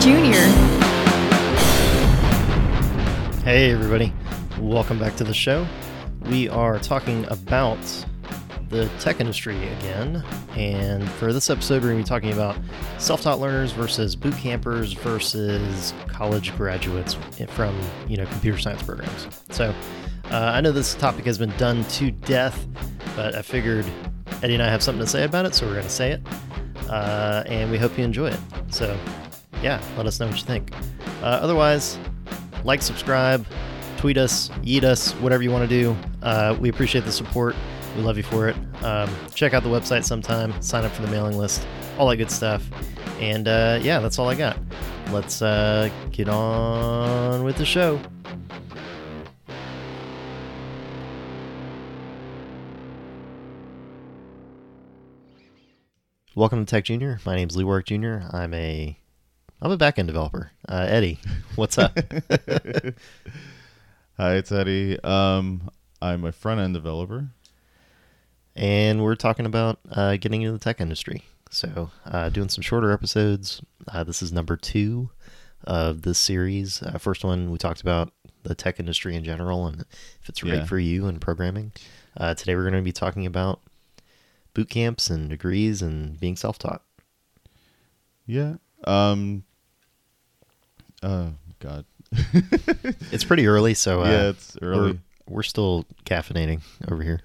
Jr. Hey, everybody. Welcome back to the show. We are talking about the tech industry again. And for this episode, we're going to be talking about self taught learners versus boot campers versus college graduates from, you know, computer science programs. So uh, I know this topic has been done to death, but I figured Eddie and I have something to say about it, so we're going to say it. Uh, and we hope you enjoy it. So, yeah, let us know what you think. Uh, otherwise, like, subscribe, tweet us, eat us, whatever you want to do. Uh, we appreciate the support. We love you for it. Um, check out the website sometime, sign up for the mailing list, all that good stuff. And uh, yeah, that's all I got. Let's uh, get on with the show. Welcome to Tech Junior. My name is Lee Warrick Jr. I'm a I'm a backend developer. Uh, Eddie, what's up? Hi, it's Eddie. Um, I'm a front end developer. and we're talking about uh, getting into the tech industry. So, uh, doing some shorter episodes. Uh, this is number two of this series. Uh, first one, we talked about the tech industry in general and if it's right Yeah. for you in programming. Uh, today, we're going to be talking about boot camps and degrees and being self taught. Yeah. Um. Oh God. It's pretty early, so uh, yeah, it's early. We're, we're still caffeinating over here.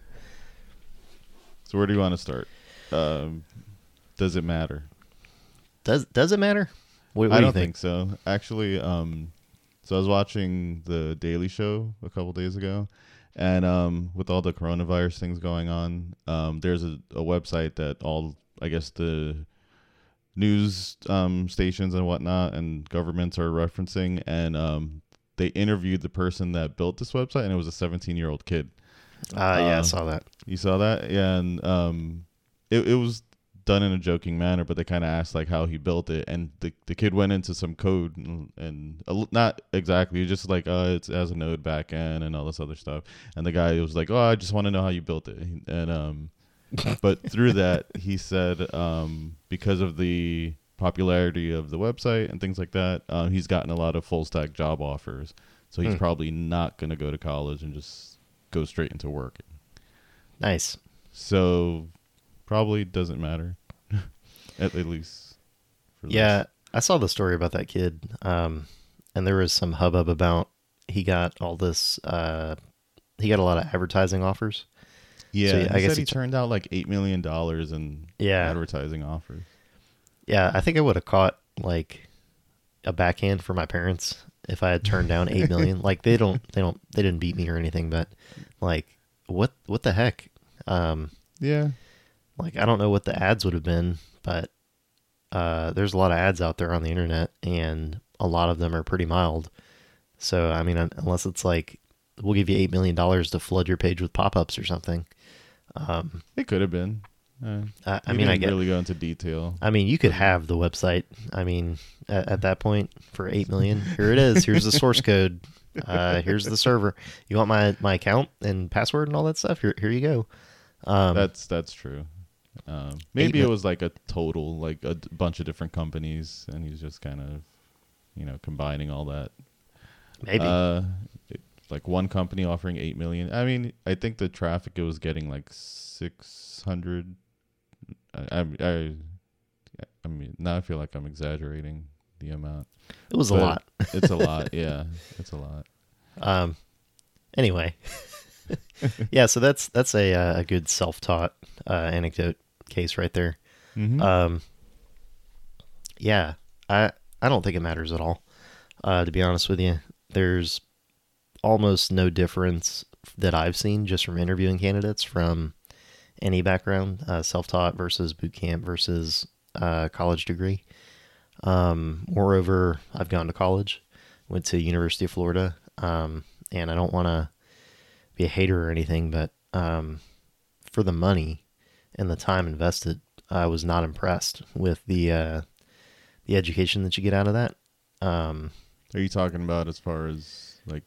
So where do you want to start? Um, does it matter? Does does it matter? What, what I do don't think? think so. Actually, um, so I was watching the Daily Show a couple days ago, and um, with all the coronavirus things going on, um, there's a, a website that all I guess the news um, stations and whatnot and governments are referencing, and um, they interviewed the person that built this website, and it was a 17 year old kid. Uh, yeah, I Uh, saw that. You saw that, yeah, and um, it it was done in a joking manner, but they kind of asked like how he built it, and the the kid went into some code and, and a l- not exactly, just like uh, it's as a Node backend and all this other stuff, and the guy was like, oh, I just want to know how you built it, and um, but through that he said um because of the popularity of the website and things like that, um, he's gotten a lot of full stack job offers, so he's Hmm. probably not gonna go to college and just go straight into work. Nice. So probably doesn't matter, at, at least. For Yeah, this. I saw the story about that kid, um, and there was some hubbub about he got all this. Uh, he got a lot of advertising offers. Yeah. So, yeah, I guess said he he turned out like eight million dollars in Yeah. advertising offers. Yeah, I think I would have caught like a backhand for my parents if I had turned down eight million. like they don't, they don't, they didn't beat me or anything, but like what, what the heck? Um, Yeah, like I don't know what the ads would have been, but uh, there's a lot of ads out there on the internet, and a lot of them are pretty mild. So I mean, unless it's like we'll give you eight million dollars to flood your page with pop-ups or something. Um, it could have been. Uh, I, I mean, I get. really go into detail. I mean, you could have the website. I mean, at, at that point, for eight million, here it is. Here's the source code. Uh, here's the server. You want my my account and password and all that stuff? Here, here you go. Um, that's that's true. Um, maybe it was like a total, like a d- bunch of different companies, and he's just kind of, you know, combining all that. maybe. Uh, like one company offering eight million. I mean, I think the traffic it was getting like six hundred. I, I, I, I mean, now I feel like I'm exaggerating the amount. it was a lot. It's a lot. Yeah, it's a lot. Um. Anyway, yeah. So that's that's a uh, a good self-taught uh, anecdote case right there. Mm-hmm. Um. Yeah, I I don't think it matters at all. Uh, to be honest with you, there's almost no difference that I've seen just from interviewing candidates from any background, uh, self-taught versus boot camp versus uh, college degree. Um, moreover, I've gone to college, went to University of Florida, um, and I don't want to be a hater or anything, but um, for the money and the time invested, I was not impressed with the uh, the education that you get out of that. Um, Are you talking about as far as like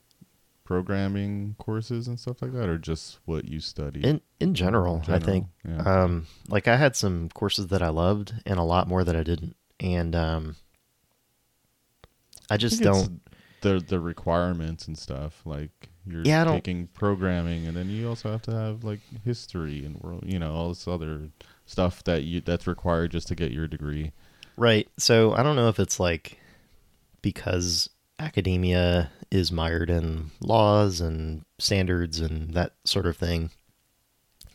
programming courses and stuff like that, or just what you study? in in general, I think Yeah. um, like I had some courses that I loved and a lot more that I didn't, and um, I just it's don't. the the requirements and stuff like you're Yeah, I taking programming and then you also have to have like history and world you know all this other stuff that you that's required just to get your degree Right. So I don't know if it's like because academia is mired in laws and standards and that sort of thing.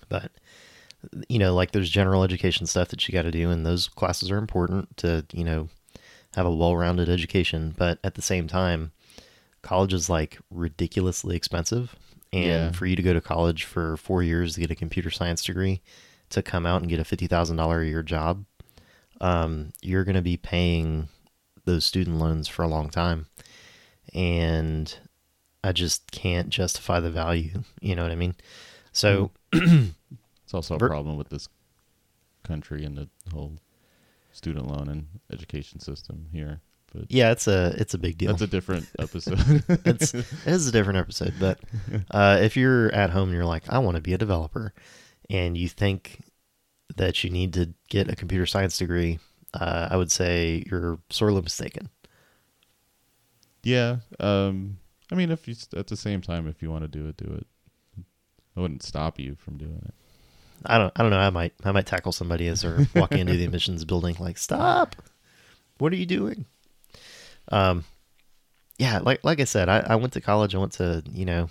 But you know, like there's general education stuff that you got to do and those classes are important to, you know, have a well-rounded education, but at the same time, college is like ridiculously expensive and Yeah. for you to go to college for 4 years to get a computer science degree to come out and get a $50,000 a year job um, you're going to be paying those student loans for a long time. And I just can't justify the value. You know what I mean? So, it's also a Ver- problem with this country and the whole student loan and education system here but yeah, it's a it's a big deal. that's a different episode it's it is a different episode, but uh, if you're at home and you're like, I want to be a developer, and you think that you need to get a computer science degree, uh, I would say you're sorely mistaken. Yeah um i mean if you at the same time if you want to do it do it i wouldn't stop you from doing it I don't I don't know. I might I might tackle somebody as they're walking into the admissions building like, "Stop! What are you doing?" Um, yeah, like like I said, I, I went to college. I went to you know,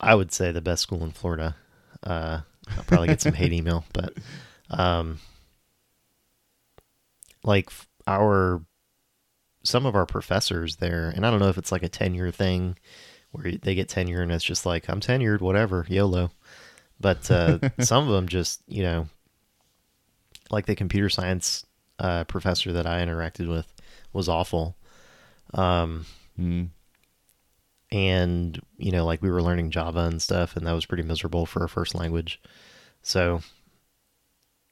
I would say the best school in Florida. Uh, I'll probably get some hate email, but um, like our some of our professors there, and I don't know if it's like a tenure thing where they get tenure and it's just like I'm tenured, whatever, YOLO. But uh, some of them just, you know, like the computer science uh, professor that I interacted with was awful. Um, mm. and, you know, like we were learning Java and stuff, and that was pretty miserable for a first language. So,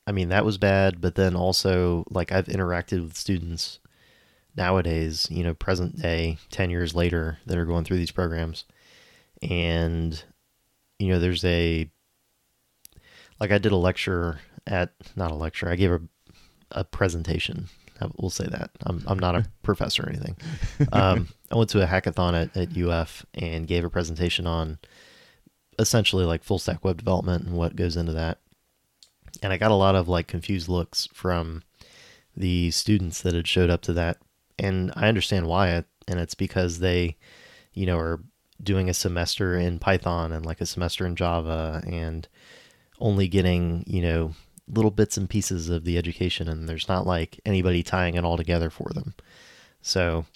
I mean, that was bad. But then also, like, I've interacted with students nowadays, you know, present day, 10 years later, that are going through these programs. And, you know, there's a, like, I did a lecture at, not a lecture, I gave a, a presentation. We'll say that. I'm, I'm not a professor or anything. Um, I went to a hackathon at, at UF and gave a presentation on essentially like full stack web development and what goes into that. And I got a lot of like confused looks from the students that had showed up to that. And I understand why. It, and it's because they, you know, are doing a semester in Python and like a semester in Java and only getting, you know, little bits and pieces of the education. And there's not like anybody tying it all together for them. So,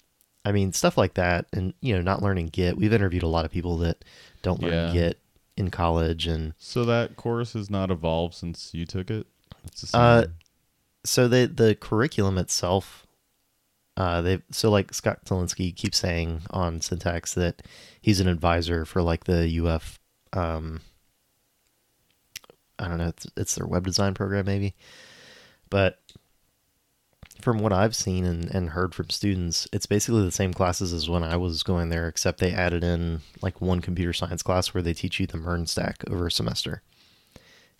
I mean, stuff like that. And, you know, not learning Git. We've interviewed a lot of people that don't learn Yeah. Git in college and So that course has not evolved since you took it. It's the same. Uh, so the the curriculum itself uh they so like Scott Tolinski keeps saying on syntax that he's an advisor for like the UF um I don't know it's, it's their web design program maybe but from what I've seen and, and heard from students it's basically the same classes as when I was going there except they added in like one computer science class where they teach you the MERN stack over a semester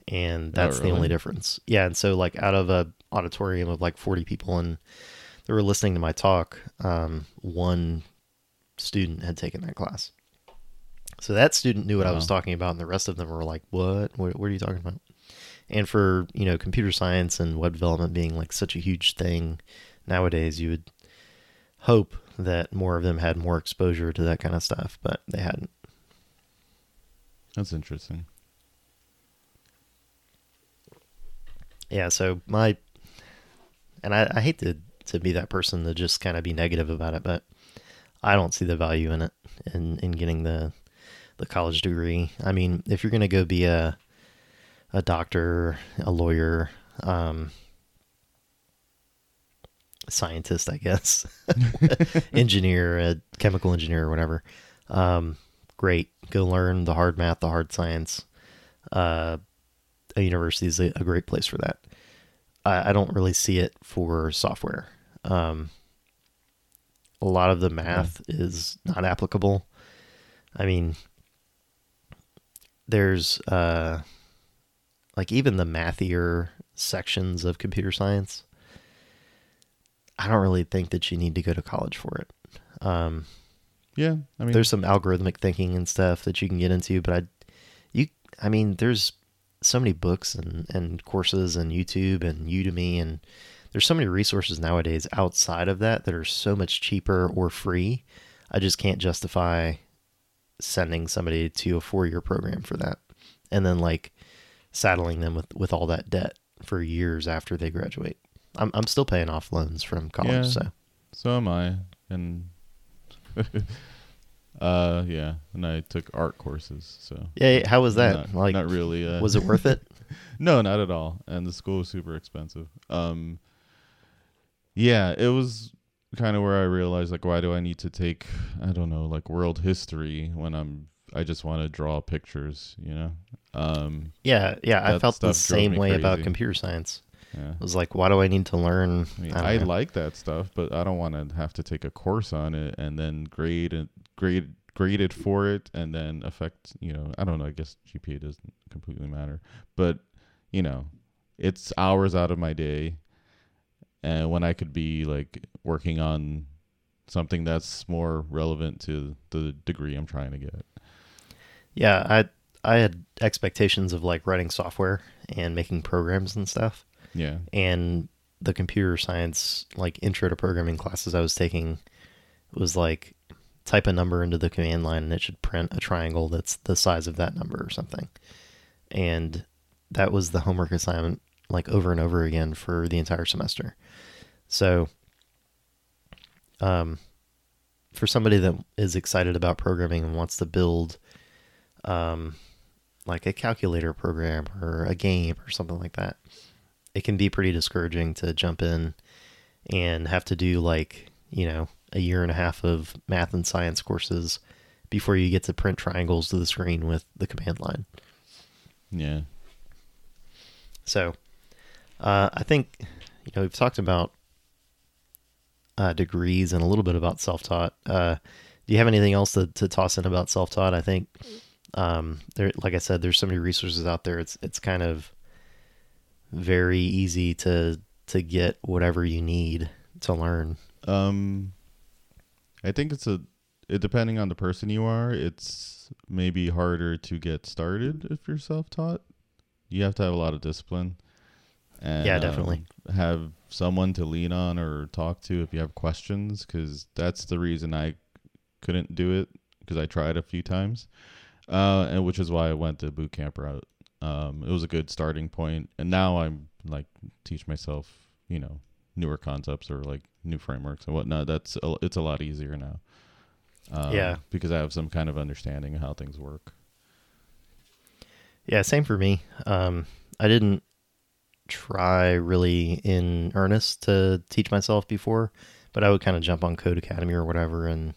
and that's the really? only difference. Yeah, and so like out of a auditorium of like 40 people and they were listening to my talk, um, one student had taken that class. So that student knew what I was talking about, and the rest of them were like, "What? What, what are you talking about?" And for you know, computer science and web development being like such a huge thing nowadays, you would hope that more of them had more exposure to that kind of stuff, but they hadn't. That's interesting. yeah so my and I, I hate to to be that person to just kind of be negative about it but i don't see the value in it in in getting the the college degree i mean if you're to go be a a doctor a lawyer um scientist i guess engineer a chemical engineer or whatever um great go learn the hard math the hard science uh a university is a, a great place for that. I, I don't really see it for software. Um, a lot of the math is not applicable. I mean, there's uh, like even the mathier sections of computer science. I don't really think that you need to go to college for it. Um, Yeah, I mean, there's some algorithmic thinking and stuff that you can get into, but I, you, I mean, there's so many books and, and courses and YouTube and Udemy and there's so many resources nowadays outside of that that are so much cheaper or free. I just can't justify sending somebody to a four year program for that and then like saddling them with, with all that debt for years after they graduate. I'm, I'm still paying off loans from college. Yeah. So so am I, and uh, yeah, and I took art courses, so yeah, how was that? Not, like, not really. Uh, was it worth it? No, not at all. And the school was super expensive. Um, yeah, it was kind of where I realized like, why do I need to take I don't know like world history when I'm I just want to draw pictures, you know? Um, Yeah, yeah, I felt the same me way about computer science. yeah. I was like, why do I need to learn? I mean, I I, like that stuff, but I don't want to have to take a course on it and then grade and grade graded for it and then affect. You know, I don't know. I guess GPA doesn't completely matter, but you know, it's hours out of my day, and when I could be like working on something that's more relevant to the degree I'm trying to get. Yeah, I I had expectations of like writing software and making programs and stuff. Yeah, And the computer science like intro to programming classes I was taking was like type a number into the command line and it should print a triangle that's the size of that number or something. And that was the homework assignment like over and over again for the entire semester. So um for somebody that is excited about programming and wants to build um like a calculator program or a game or something like that it can be pretty discouraging to jump in and have to do like you know a year and a half of math and science courses before you get to print triangles to the screen with the command line yeah, so uh, i think you know we've talked about uh, degrees and a little bit about self-taught uh, do you have anything else to, to toss in about self-taught i think um, there like i said there's so many resources out there it's it's kind of very easy to to get whatever you need to learn Um, I think it's a it depending on the person you are, it's maybe harder to get started if you're self-taught. You have to have a lot of discipline. And, Yeah, definitely. um, have someone to lean on or talk to if you have questions, because that's the reason I couldn't do it because I tried a few times, uh, and which is why I went the boot camp route. Um, it was a good starting point, and now I'm like teach myself, you know, newer concepts or like new frameworks and whatnot. That's a, it's a lot easier now. Um, Yeah. because I have some kind of understanding of how things work. yeah same for me um, i didn't try really in earnest to teach myself before but i would kind of jump on Codecademy or whatever and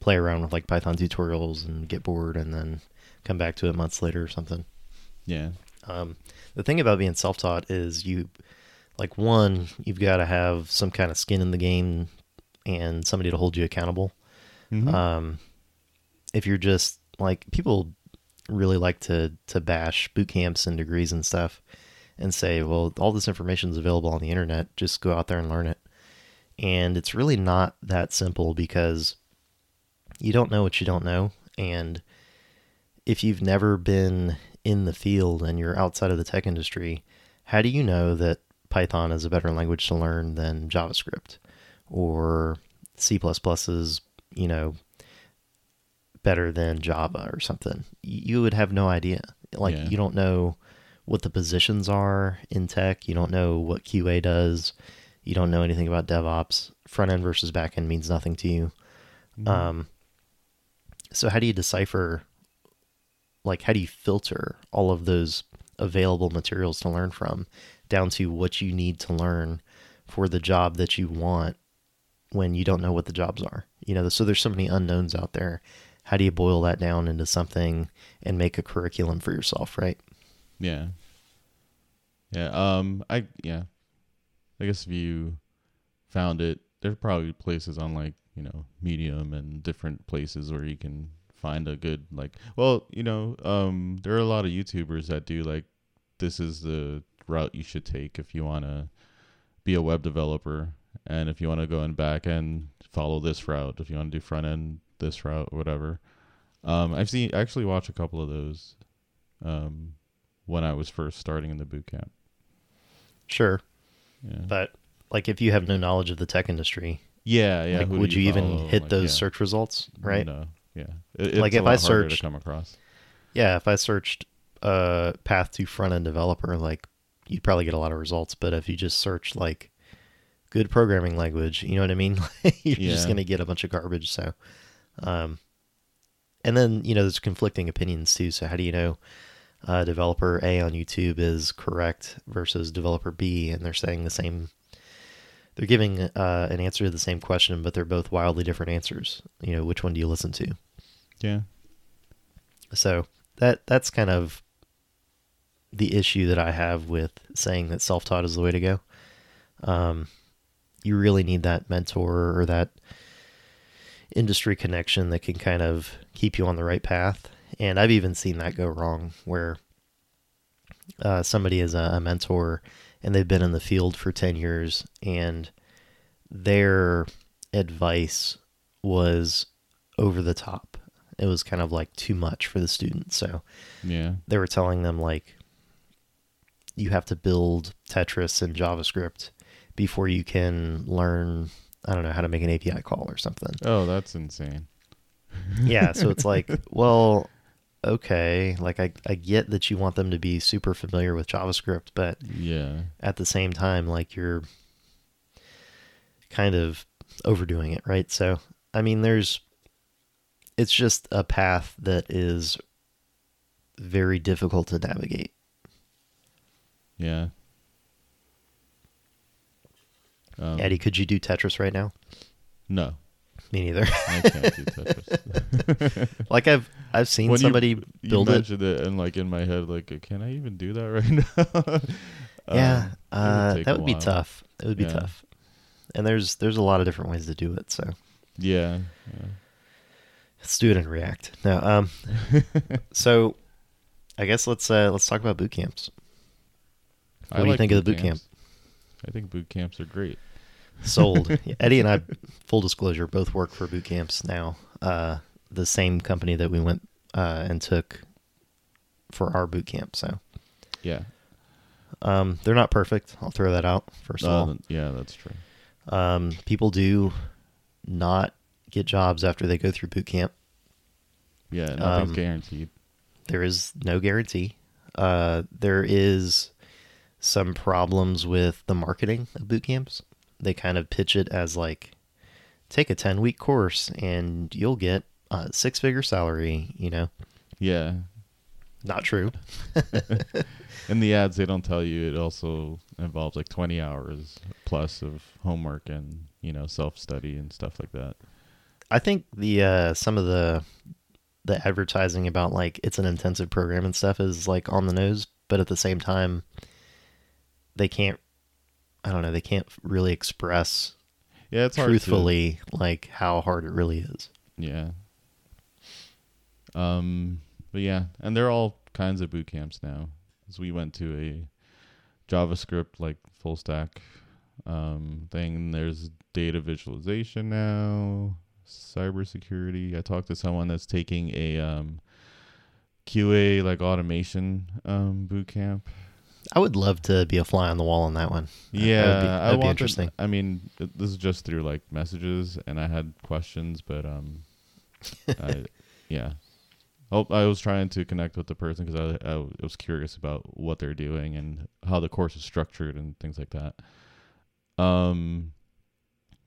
play around with like python tutorials and get bored and then come back to it months later or something Yeah, Um, the thing about being self-taught is you, like, one, you've got to have some kind of skin in the game and somebody to hold you accountable. Mhm. Um, if you're just like people really like to to bash boot camps and degrees and stuff, and say, well, all this information is available on the internet. Just go out there and learn it. And it's really not that simple because you don't know what you don't know, and if you've never been in the field and you're outside of the tech industry, how do you know that Python is a better language to learn than JavaScript or C++ is, you know, better than Java or something? You would have no idea. Like Yeah. you don't know what the positions are in tech, you don't know what QA does, you don't know anything about DevOps. Front end versus back end means nothing to you. Mhm. Um, so how do you decipher, like, how do you filter all of those available materials to learn from down to what you need to learn for the job that you want when you don't know what the jobs are? You know, so there's so many unknowns out there. How do you boil that down into something and make a curriculum for yourself, right? Yeah. Yeah. Um. I yeah. I guess if you found it, there are probably places on like you know Medium and different places where you can find a good like. Well, you know, um, there are a lot of YouTubers that do like this is the route you should take if you want to be a web developer, and if you want to go in back end, follow this route. If you want to do front end, this route, whatever. Um, I've seen I actually watched a couple of those um, when I was first starting in the boot camp. Sure, Yeah, but like if you have no knowledge of the tech industry, yeah, yeah. like would you, even hit Like, those yeah. search results, right? No, yeah. It, Like, if I searched- come across. Yeah, if I searched uh path to front end developer, like you'd probably get a lot of results. But if you just search like good programming language, you know what I mean? You're just gonna get a bunch of garbage. So, um, and then you know there's conflicting opinions too. So how do you know uh, developer A on YouTube is correct versus developer B, and they're saying the same? They're giving uh, an answer to the same question, but they're both wildly different answers. You know, which one do you listen to? Yeah, So that that's kind of the issue that I have with saying that self-taught is the way to go. Um, you really need that mentor or that industry connection that can kind of keep you on the right path. And I've even seen that go wrong where uh, somebody is a, a mentor and they've been in the field for 10 years and their advice was over the top. It was kind of like too much for the student. So yeah, they were telling them like you have to build Tetris and JavaScript before you can learn I don't know how to make an API call or something. Oh, that's insane. yeah, so it's like, well, okay, like I I get that you want them to be super familiar with JavaScript, but Yeah, at the same time like you're kind of overdoing it, right? So, I mean, there's it's just a path that is very difficult to navigate. yeah. Um, Eddie, could you do Tetris right now? no, Me neither. I can't do Tetris. like I've I've seen When somebody you build it. mentioned it, and like in my head, like, can I even do that right now? Yeah, Um, uh, take that would be tough. It would be Yeah. tough. And there's there's a lot of different ways to do it. So Yeah, yeah. let's do it in React. No, um, so I guess let's uh, let's talk about boot camps. I What do you like think of the boot camps. I think boot camps are great. Sold. Eddie and I, full disclosure, both work for boot camps now. Uh, the same company that we went uh, and took for our boot camp. So Yeah. um, they're not perfect. I'll throw that out first of Uh, all. yeah, that's true. Um, people do not get jobs after they go through boot camp. Yeah, nothing's Um, guaranteed. There is no guarantee. Uh, there is some problems with the marketing of boot camps. They kind of pitch it as like, take a 10 week course and you'll get a six figure salary, you know? Yeah. Not true. In the ads, they don't tell you it also involves like 20 hours plus of homework and, you know, self study and stuff like that. I think the uh, some of the the advertising about like it's an intensive program and stuff is like on the nose, but at the same time, they can't. I don't know. They can't really express Yeah, it's hard truthfully like how hard it really is. Yeah. Um, but yeah, and they're all kinds of boot camps now. As we went to a JavaScript like full stack um thing. There's data visualization now, cybersecurity. I talked to someone that's taking a um QA like automation um boot camp. I would love to be a fly on the wall on that one. Yeah, that would be, I that'd be wanted- interesting. I mean, this is just through like messages, and I had questions, but um, I, yeah, oh, I was trying to connect with the person because I, I was curious about what they're doing and how the course is structured and things like that. Um,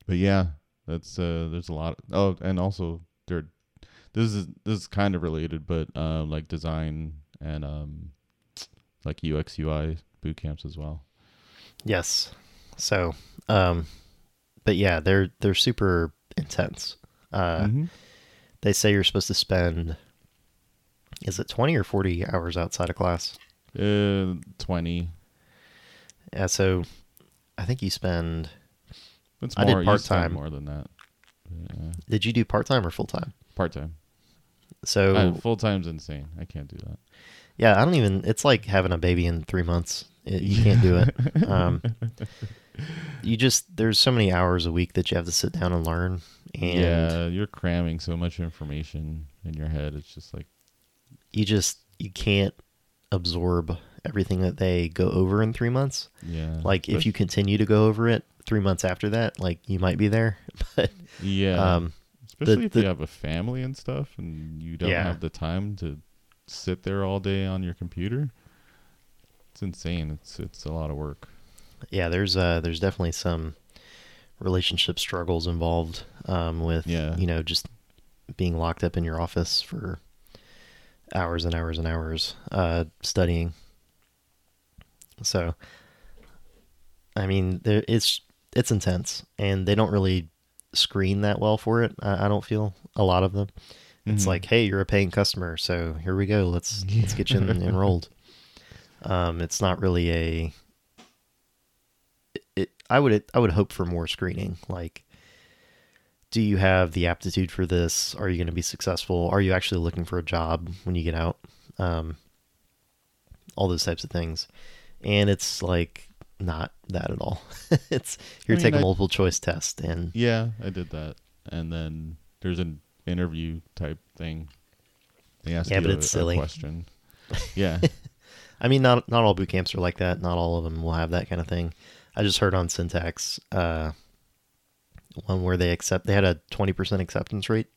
but yeah, that's uh, there's a lot. oh, and also there, this is this is kind of related, but um, like design and um, like UX UI boot camps as well. Yes. So, um, but yeah, they're they're super intense. Uh, Mhm. They say you're supposed to spend. Is it twenty or forty hours outside of class? Uh, twenty. Yeah. So, I think you spend. It's I did more. part-time. more than that. Yeah. Did you do part time or full time? Part time. So Uh, Full time's insane. I can't do that. Yeah, I don't even. It's like having a baby in three months. It, you can't do it. Um, you just there's so many hours a week that you have to sit down and learn. And yeah, you're cramming so much information in your head. It's just like you just you can't absorb everything that they go over in three months. yeah, Like if you continue to go over it three months after that, like you might be there. But yeah, um, especially if the- you have a family and stuff, and you don't Yeah. have the time to sit there all day on your computer. It's insane. It's it's a lot of work. yeah, there's uh there's definitely some relationship struggles involved um, with Yeah. you know just being locked up in your office for hours and hours and hours uh, studying. So, I mean, there it's it's intense, and they don't really screen that well for it. I, I don't feel a lot of them. It's Mhm. like, hey, you're a paying customer, so here we go. Let's let's get you en- enrolled. Um, it's not really a. It, I would I would hope for more screening. Like, do you have the aptitude for this? Are you going to be successful? Are you actually looking for a job when you get out? Um, all those types of things, and it's like not that at all. it's you're I mean, taking I- multiple choice test, and Yeah, I did that, and then there's an interview type thing. They ask Yeah, you but a, it's a silly. question. Yeah, I mean, not not all boot camps are like that. Not all of them will have that kind of thing. I just heard on Syntax uh, one where they accept they had a twenty percent acceptance rate.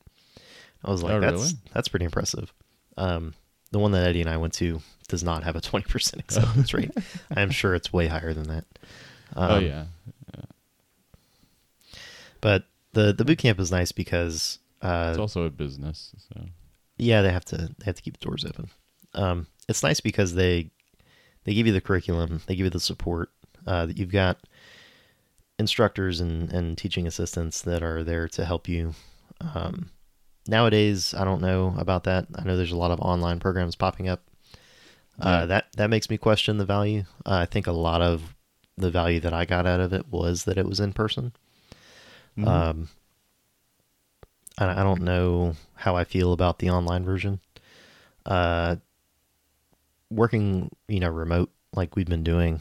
I was like, Oh, that's really? that's pretty impressive. Um, the one that Eddie and I went to does not have a twenty percent acceptance rate. I'm sure it's way higher than that. Um, oh yeah, but the the boot camp is nice because uh, it's also a business. So Yeah, they have to they have to keep the doors open. Um, it's nice because they they give you the curriculum, they give you the support. Uh, that you've got instructors and, and teaching assistants that are there to help you. Um, nowadays, I don't know about that. I know there's a lot of online programs popping up. Yeah. Uh, that that makes me question the value. Uh, I think a lot of the value that I got out of it was that it was in person. Mhm. Um, I, I don't know how I feel about the online version. Uh, working, you know, remote like we've been doing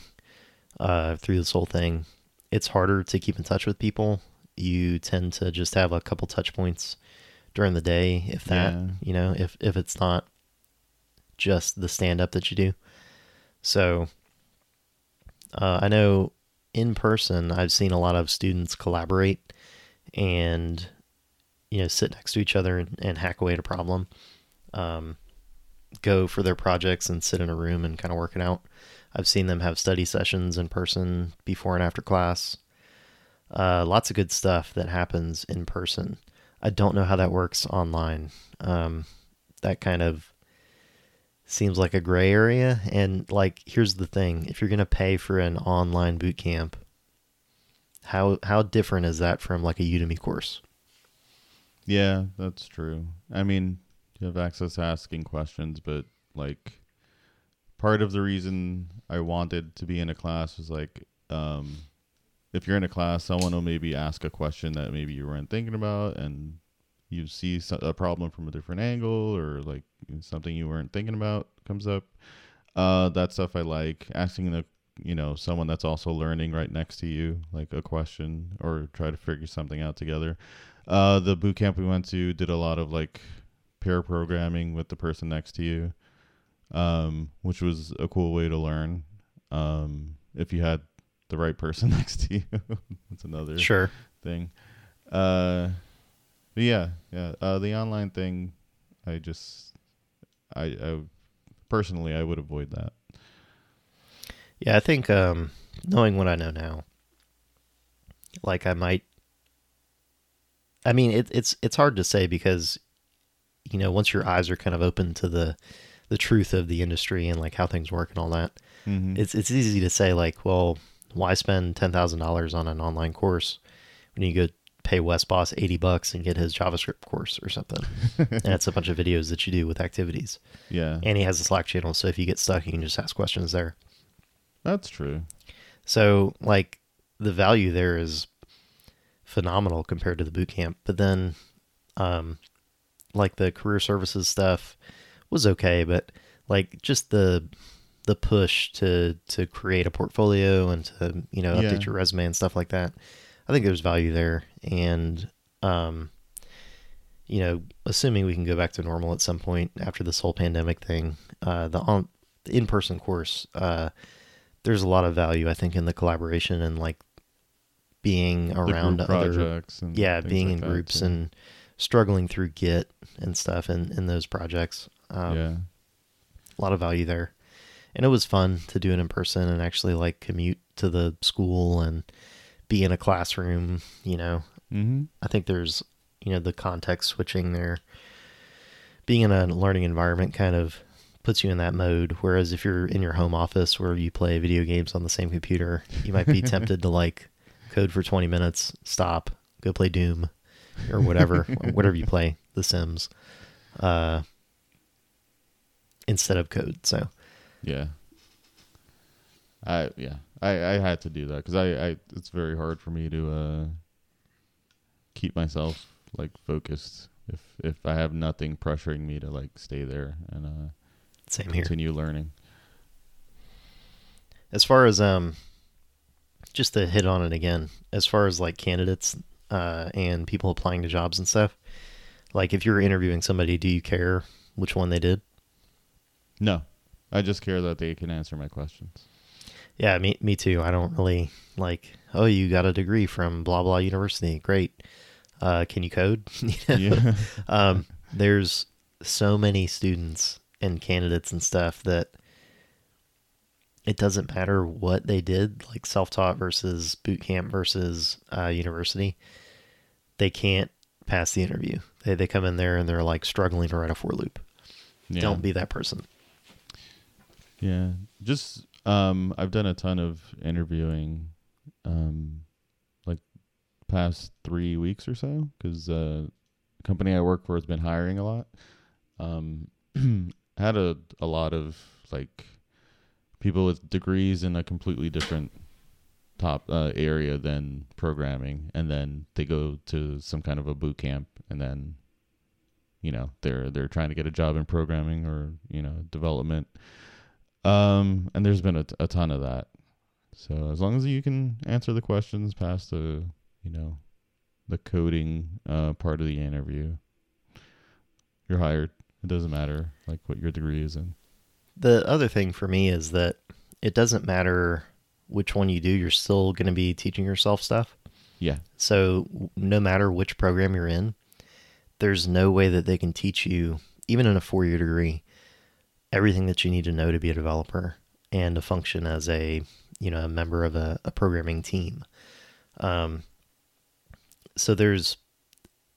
uh, through this whole thing, it's harder to keep in touch with people. You tend to just have a couple touch points during the day, if that, Yeah. you know, if if it's not just the stand up that you do. So uh, I know in person, I've seen a lot of students collaborate and you know sit next to each other and, and hack away at a problem. Um, go for their projects and sit in a room and kind of work it out. I've seen them have study sessions in person before and after class. Uh, lots of good stuff that happens in person. I don't know how that works online. Um, that kind of seems like a gray area. And like, here's the thing: if you're gonna pay for an online boot camp, how how different is that from like a Udemy course? Yeah, that's true. I mean, you have access to asking questions, but like part of the reason I wanted to be in a class was like um if you're in a class, someone will maybe ask a question that maybe you weren't thinking about and you see a problem from a different angle or like something you weren't thinking about comes up. Uh that stuff I like asking the you know, someone that's also learning right next to you like a question or try to figure something out together. Uh, the boot camp we went to did a lot of like pair programming with the person next to you, um, which was a cool way to learn. Um, if you had the right person next to you, that's another Sure. thing. Uh, but yeah, yeah. Uh, the online thing, I just, I, I personally, I would avoid that. Yeah, I think um, knowing what I know now, like I might. I mean, it, it's it's hard to say because, you know, once your eyes are kind of open to the, the truth of the industry and like how things work and all that, Mm-hmm. it's it's easy to say like, well, why spend ten thousand dollars on an online course when you could pay Wes Bos eighty bucks and get his JavaScript course or something? and it's a bunch of videos that you do with activities, yeah, and he has a Slack channel, so if you get stuck, you can just ask questions there. that's true. So like the value there is phenomenal compared to the boot camp. But then um like the career services stuff was okay, but like just the the push to to create a portfolio and to you know update Yeah. your resume and stuff like that. I think there's value there, and um, you know, assuming we can go back to normal at some point after this whole pandemic thing, uh, the on the in person course, uh, there's a lot of value I think in the collaboration and like being around other projects and yeah being like in groups too. and struggling through git and stuff in, in those projects um, yeah. a lot of value there and it was fun to do it in person and actually like commute to the school and be in a classroom you know Mm-hmm. i think there's you know the context switching there being in a learning environment kind of puts you in that mode whereas if you're in your home office where you play video games on the same computer you might be tempted to like code for 20 minutes stop go play doom or whatever whatever you play the sims uh instead of code so Yeah. I yeah I I had to do that because I I it's very hard for me to uh keep myself like focused if if I have nothing pressuring me to like stay there and uh same here continue learning. as far as um just to hit on it again as far as like candidates uh and people applying to jobs and stuff like if you're interviewing somebody do you care which one they did? No, I just care that they can answer my questions. yeah me me too. I don't really like oh you got a degree from blah blah university. Great. Uh can you code? Yeah. um there's so many students and candidates and stuff that it doesn't matter what they did, like self-taught versus boot camp versus uh, university. They can't pass the interview. They they come in there and they're like struggling to write a for loop. yeah. Don't be that person. Yeah, just um, I've done a ton of interviewing, um, like past three weeks or so, because uh, the company I work for has been hiring a lot. Um, had a a lot of like people with degrees in a completely different top uh, area than programming, and then they go to some kind of a boot camp, and then you know they're they're trying to get a job in programming or you know development um, and there's been a, a ton of that. So as long as you can answer the questions past the, you know, the coding uh, part of the interview, you're hired. It doesn't matter like what your degree is in. The other thing for me is that it doesn't matter which one you do, you're still going to be teaching yourself stuff. Yeah, So no matter which program you're in, there's no way that they can teach you, even in a four year degree, everything that you need to know to be a developer and to function as a you know a member of a, a programming team. Um, so there's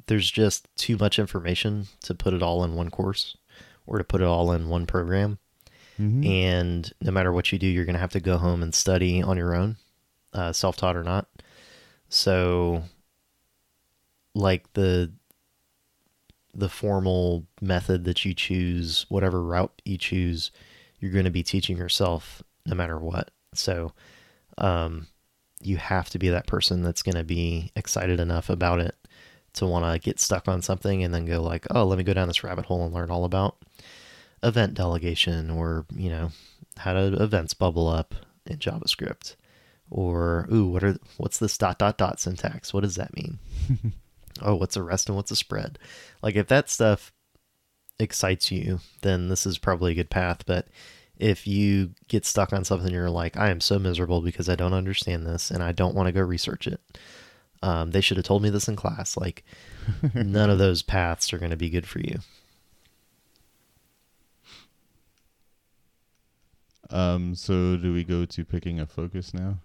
there's just too much information to put it all in one course or to put it all in one program. Mm-hmm. And no matter what you do, you're going to have to go home and study on your own, uh, self taught or not. So, like the the formal method that you choose, whatever route you choose, you're going to be teaching yourself no matter what. So, um, you have to be that person that's going to be excited enough about it to want to get stuck on something and then go like, oh, let me go down this rabbit hole and learn all about event delegation or you know how do events bubble up in JavaScript? Or ooh what are what's this dot dot dot syntax? What does that mean? Oh what's a rest and what's a spread? Like if that stuff excites you then this is probably a good path. But if you get stuck on something you're like I am so miserable because I don't understand this and I don't want to go research it um, they should have told me this in class like none of those paths are going to be good for you Um, so do we go to picking a focus now?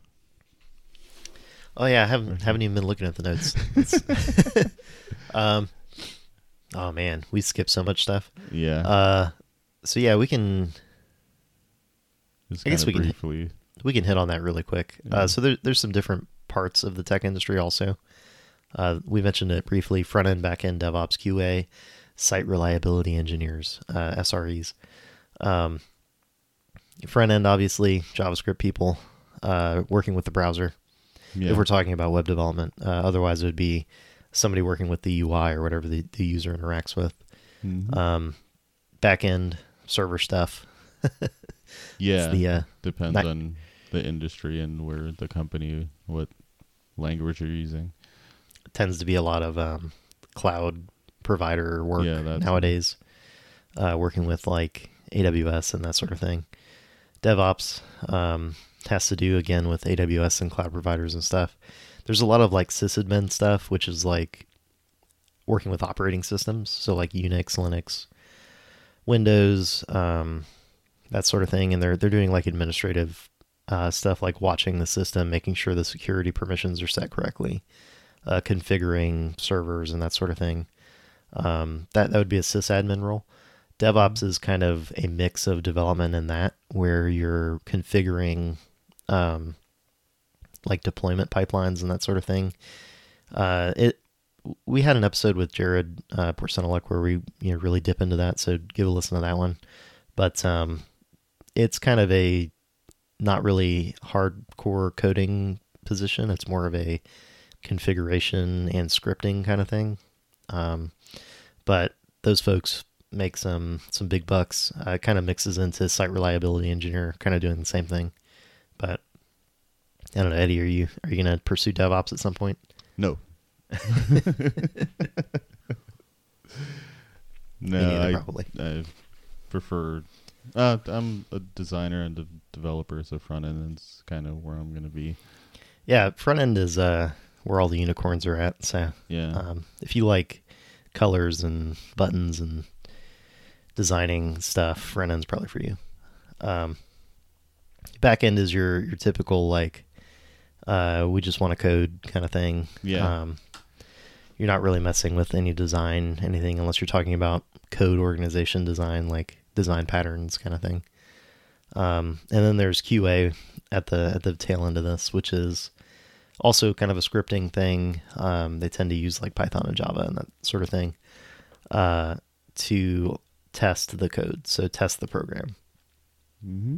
Oh yeah, I haven't haven't even been looking at the notes. Um, oh man, we skipped so much stuff. Yeah, Uh, so yeah, we can just I guess we can- briefly. we can hit on that really quick. Yeah. Uh, so there, there's some different parts of the tech industry also. Uh, we mentioned it briefly: front end, back end, DevOps, QA, site reliability engineers, uh, SREs. Um, front end, obviously, JavaScript people uh, working with the browser. Yeah, if we're talking about web development. Uh, otherwise, it would be somebody working with the UI or whatever the, the user interacts with. Mhm. Um, back end server stuff. Yeah, the uh, depends not- on the industry and where the company, what language you're using. tends to be a lot of um, cloud provider work Yeah, nowadays, uh, working with like AWS and that sort of thing. DevOps um, has to do again with AWS and cloud providers and stuff. There's a lot of like sysadmin stuff, which is like working with operating systems, so like Unix, Linux, Windows, um, that sort of thing, and they're they're doing like administrative uh, stuff, like watching the system, making sure the security permissions are set correctly, uh, configuring servers and that sort of thing. Um, that that would be a sysadmin role. DevOps is kind of a mix of development and that, where you're configuring um, like deployment pipelines and that sort of thing. Uh, it we had an episode with Jared uh, Porcenalek where we you know really dip into that, so give a listen to that one. But um, it's kind of a not really hardcore coding position. It's more of a configuration and scripting kind of thing. Um, but those folks make some some big bucks. Uh, it kind of mixes into site reliability engineer, kind of doing the same thing. But I don't know, Eddie. Are you are you gonna pursue DevOps at some point? No. no, neither, I, probably. I prefer. Uh, I'm a designer and a developer, so front end is kind of where I'm going to be. Yeah, front end is uh, where all the unicorns are at. So Yeah. um, if you like colors and buttons and designing stuff, front end's probably for you. Um, back end is your your typical like uh, we just want to code kind of thing. Yeah. Um, you're not really messing with any design, anything, unless you're talking about code organization design, like design patterns kind of thing. Um, and then there's QA at the at the tail end of this, which is also kind of a scripting thing. Um, they tend to use like Python and Java and that sort of thing uh, to test the code, so test the program. Mm-hmm.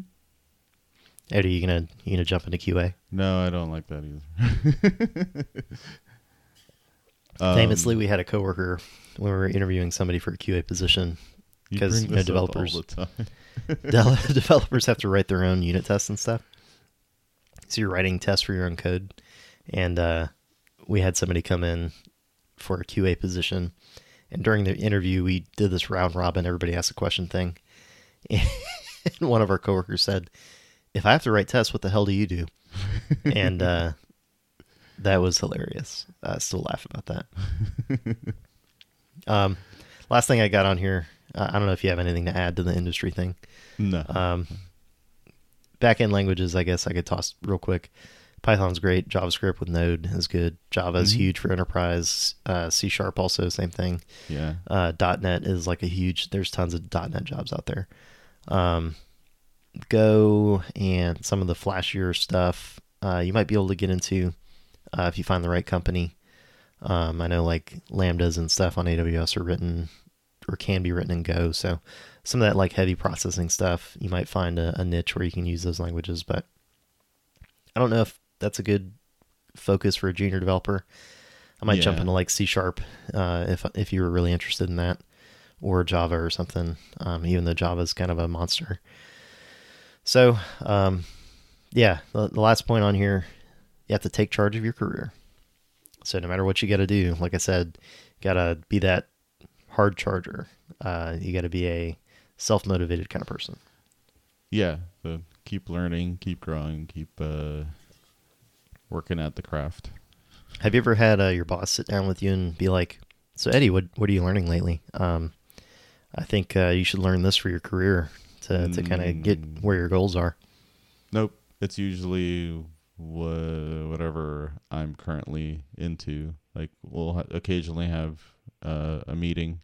Eddie, you gonna you gonna jump into QA? No, I don't like that either. Um, Famously, we had a coworker when we were interviewing somebody for a QA position. because bring you know, developers- the time. De- developers have to write their own unit tests and stuff. So you're writing tests for your own code, and uh, we had somebody come in for a QA position, and during the interview we did this round robin, everybody asked a question thing, and one of our coworkers said, "If I have to write tests, what the hell do you do?" and uh, that was hilarious. I still laugh about that. um, last thing I got on here, uh, I don't know if you have anything to add to the industry thing. no. Um, back end languages, I guess I could toss real quick. Python's great. JavaScript with Node is good. Java is Mhm. huge for enterprise. Uh, C Sharp also same thing. yeah. Uh, .NET is like a huge. There's tons of .NET jobs out there. Um, Go and some of the flashier stuff uh, you might be able to get into uh, if you find the right company. Um, I know like lambdas and stuff on AWS are written or can be written in Go. So some of that like heavy processing stuff, you might find a, a niche where you can use those languages. But I don't know if that's a good focus for a junior developer. I might jump into like C sharp uh, if if you were really interested in that, or Java or something. Um, even though Java is kind of a monster. So um, yeah, the, the last point on here, you have to take charge of your career. So no matter what you got to do, like I said, gotta be that hard charger. Uh, you got to be a self motivated kind of person. Yeah. So keep learning, keep growing, keep uh, working at the craft. Have you ever had uh, your boss sit down with you and be like, "So Eddie, what what are you learning lately? Um, I think uh, you should learn this for your career to to kind of get Mm. where your goals are." Nope. It's usually wha- whatever I'm currently into. Like we'll ha- occasionally have uh, a meeting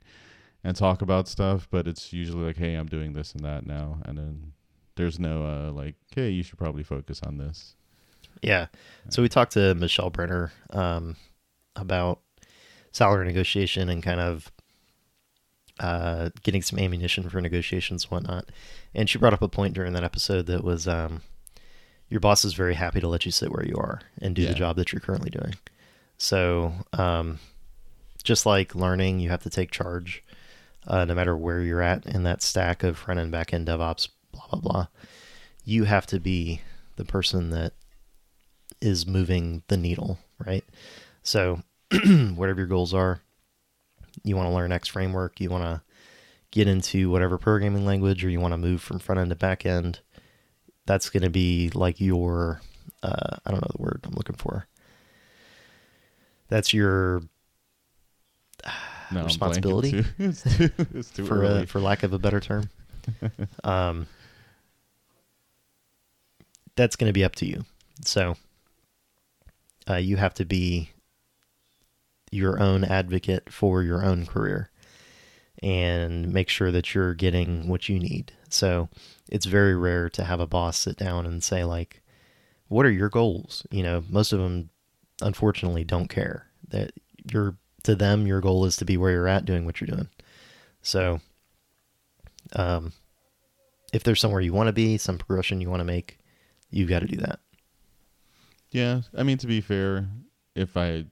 and talk about stuff, but it's usually like, "Hey, I'm doing this and that now," and then there's no uh, like, "Hey, you should probably focus on this." Yeah. So we talked to Michelle Brenner um, about salary negotiation and kind of uh, getting some ammunition for negotiations and whatnot. And she brought up a point during that episode that was um, your boss is very happy to let you sit where you are and do Yeah. the job that you're currently doing. So um, just like learning, you have to take charge uh, no matter where you're at in that stack of front end, back end, DevOps, blah, blah, blah. you have to be the person that is moving the needle, right? So, whatever your goals are, you want to learn X framework, you want to get into whatever programming language, or you want to move from front end to back end. That's going to be like your, uh, I don't know the word I'm looking for. That's your No, Responsibility? it's too, it's too for early. uh, for lack of a better term. um, that's going to be up to you. So uh, you have to be your own advocate for your own career and make sure that you're getting what you need. So it's very rare to have a boss sit down and say like, "What are your goals?" You know, most of them unfortunately don't care that you're to them your goal is to be where you're at doing what you're doing. So um if there's somewhere you want to be, some progression you want to make, you've got to do that. Yeah, I mean to be fair, if I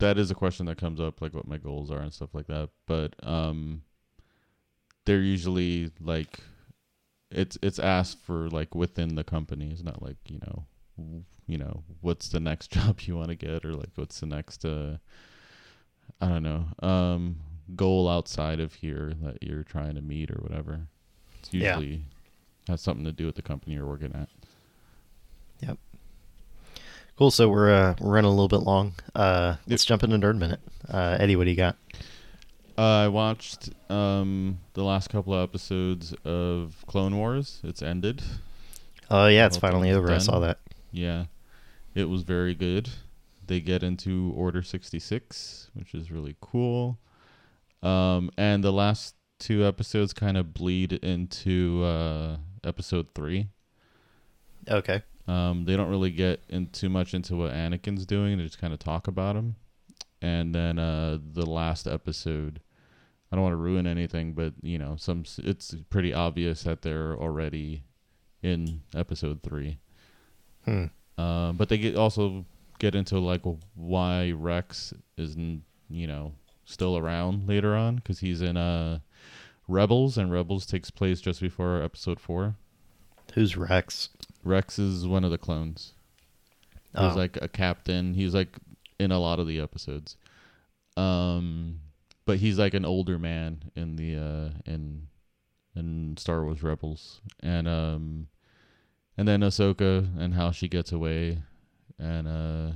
that is a question that comes up like what my goals are and stuff like that, but um they're usually like it's it's asked for like within the company. It's not like, you know, you know, what's the next job you want to get or like what's the next uh I don't know, um goal outside of here that you're trying to meet or whatever. It's Yeah. usually has something to do with the company you're working at. Cool. So we're uh, we're running a little bit long. Uh, let's jump into nerd minute. Uh, Eddie, what do you got? I watched um, the last couple of episodes of Clone Wars. It's ended. Oh yeah, it's finally over. I saw that. Yeah, it was very good. They get into Order sixty six, which is really cool. Um, and the last two episodes kind of bleed into uh, episode three. Okay. Um, they don't really get in too much into what Anakin's doing. They just kind of talk about him. And then uh, the last episode, I don't want to ruin anything, but you know, some it's pretty obvious that they're already in episode three. Hmm. Uh, but they get also get into like why Rex isn't you know still around later on because he's in uh Rebels and Rebels takes place just before episode four. Who's Rex? Rex is one of the clones. He's Oh. like a captain. He's like in a lot of the episodes. Um but he's like an older man in the uh in in Star Wars Rebels. And um and then Ahsoka and how she gets away and uh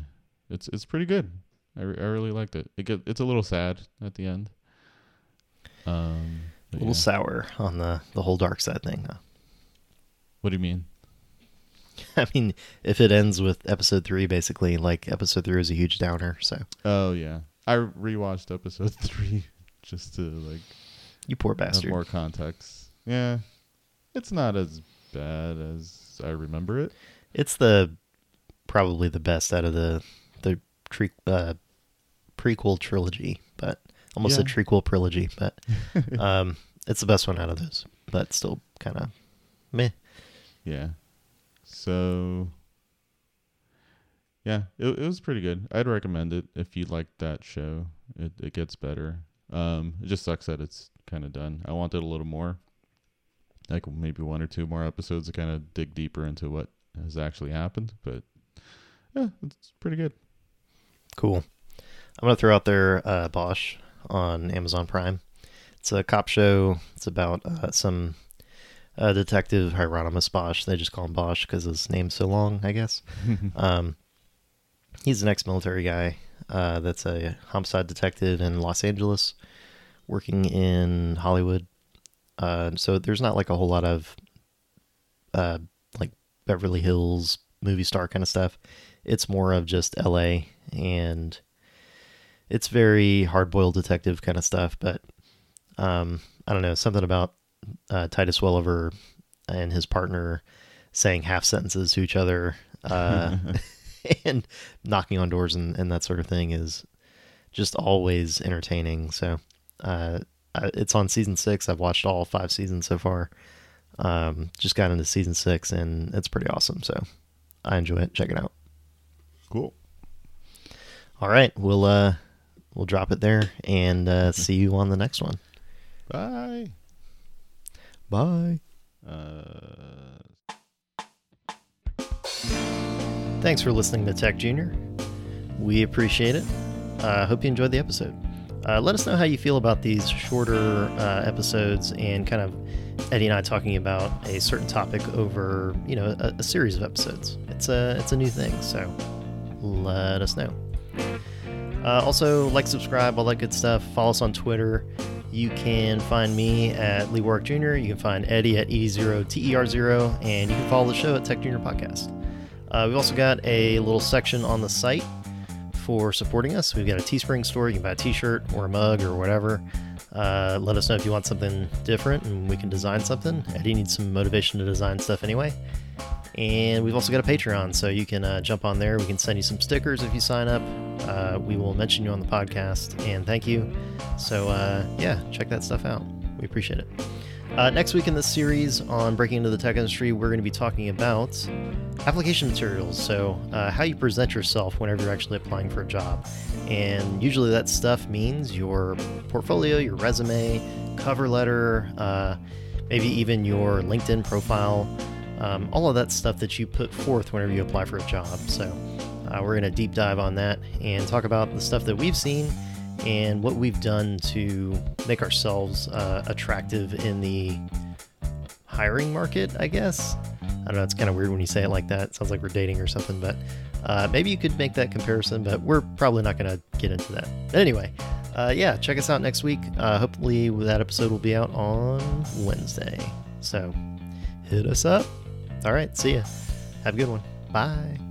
it's it's pretty good. I, re- I really liked it. It get it's a little sad at the end. Um a little yeah. sour on the the whole dark side thing. What do you mean? I mean, if it ends with episode three, basically, like episode three is a huge downer. So Oh yeah. I rewatched episode 3 just to like you poor have bastard. more context. Yeah, it's not as bad as I remember it. It's the probably the best out of the the tre- uh, prequel trilogy, but almost a Yeah. trequel trilogy, but um, it's the best one out of those. But still, kind of meh. Yeah, so yeah, it, it was pretty good. I'd recommend it if you like that show. It it gets better. Um, it just sucks that it's kind of done. I wanted a little more, like maybe one or two more episodes to kind of dig deeper into what has actually happened. But yeah, it's pretty good. Cool. I'm gonna throw out there uh, Bosch on Amazon Prime. It's a cop show. It's about uh, some uh, detective Hieronymus Bosch. They just call him Bosch because his name's so long, I guess. um, he's an ex-military guy uh, that's a homicide detective in Los Angeles, working in Hollywood. Uh, so there's not like a whole lot of uh, like Beverly Hills movie star kind of stuff. It's more of just L.A. and it's very hard-boiled detective kind of stuff. But um, I don't know something about uh, Titus Welliver and his partner saying half sentences to each other. Uh, and knocking on doors and, and that sort of thing is just always entertaining. So uh, it's on season six. I've watched all five seasons so far. Um, just got into season six and it's pretty awesome. So I enjoy it. Check it out. cool. All right, we'll uh, we'll drop it there and uh, see you on the next one. Bye. Bye. Uh, Thanks for listening to Tech Junior. We appreciate it. I uh, hope you enjoyed the episode. Uh, let us know how you feel about these shorter uh, episodes and kind of Eddie and I talking about a certain topic over, you know, a, a, series of episodes. It's a it's a new thing, so let us know. Uh, also, like, subscribe, all that good stuff. Follow us on Twitter. You can find me at Lee Warrick Jr. You can find Eddie at E0TER0, and you can follow the show at Tech Junior Podcast. Uh, we've also got a little section on the site for supporting us. We've got a Teespring store. You can buy a t shirt or a mug or whatever. Uh, let us know if you want something different and we can design something. Eddie needs some motivation to design stuff anyway. And we've also got a Patreon, so you can uh, jump on there. We can send you some stickers if you sign up. Uh, we will mention you on the podcast and thank you. So, uh, yeah, check that stuff out. We appreciate it. Uh, next week in this series on breaking into the tech industry, we're going to be talking about application materials. So, uh, how you present yourself whenever you're actually applying for a job. And usually that stuff means your portfolio, your resume, cover letter, uh, maybe even your LinkedIn profile, um, all of that stuff that you put forth whenever you apply for a job. So, uh, we're going to deep dive on that and talk about the stuff that we've seen and what we've done to make ourselves uh, attractive in the hiring market, I guess. I don't know, it's kind of weird when you say it like that. It sounds like we're dating or something, but uh, maybe you could make that comparison, but we're probably not going to get into that. But anyway, uh, yeah, check us out next week. Uh, hopefully, that episode will be out on Wednesday. So hit us up. All right, see ya. Have a good one. Bye.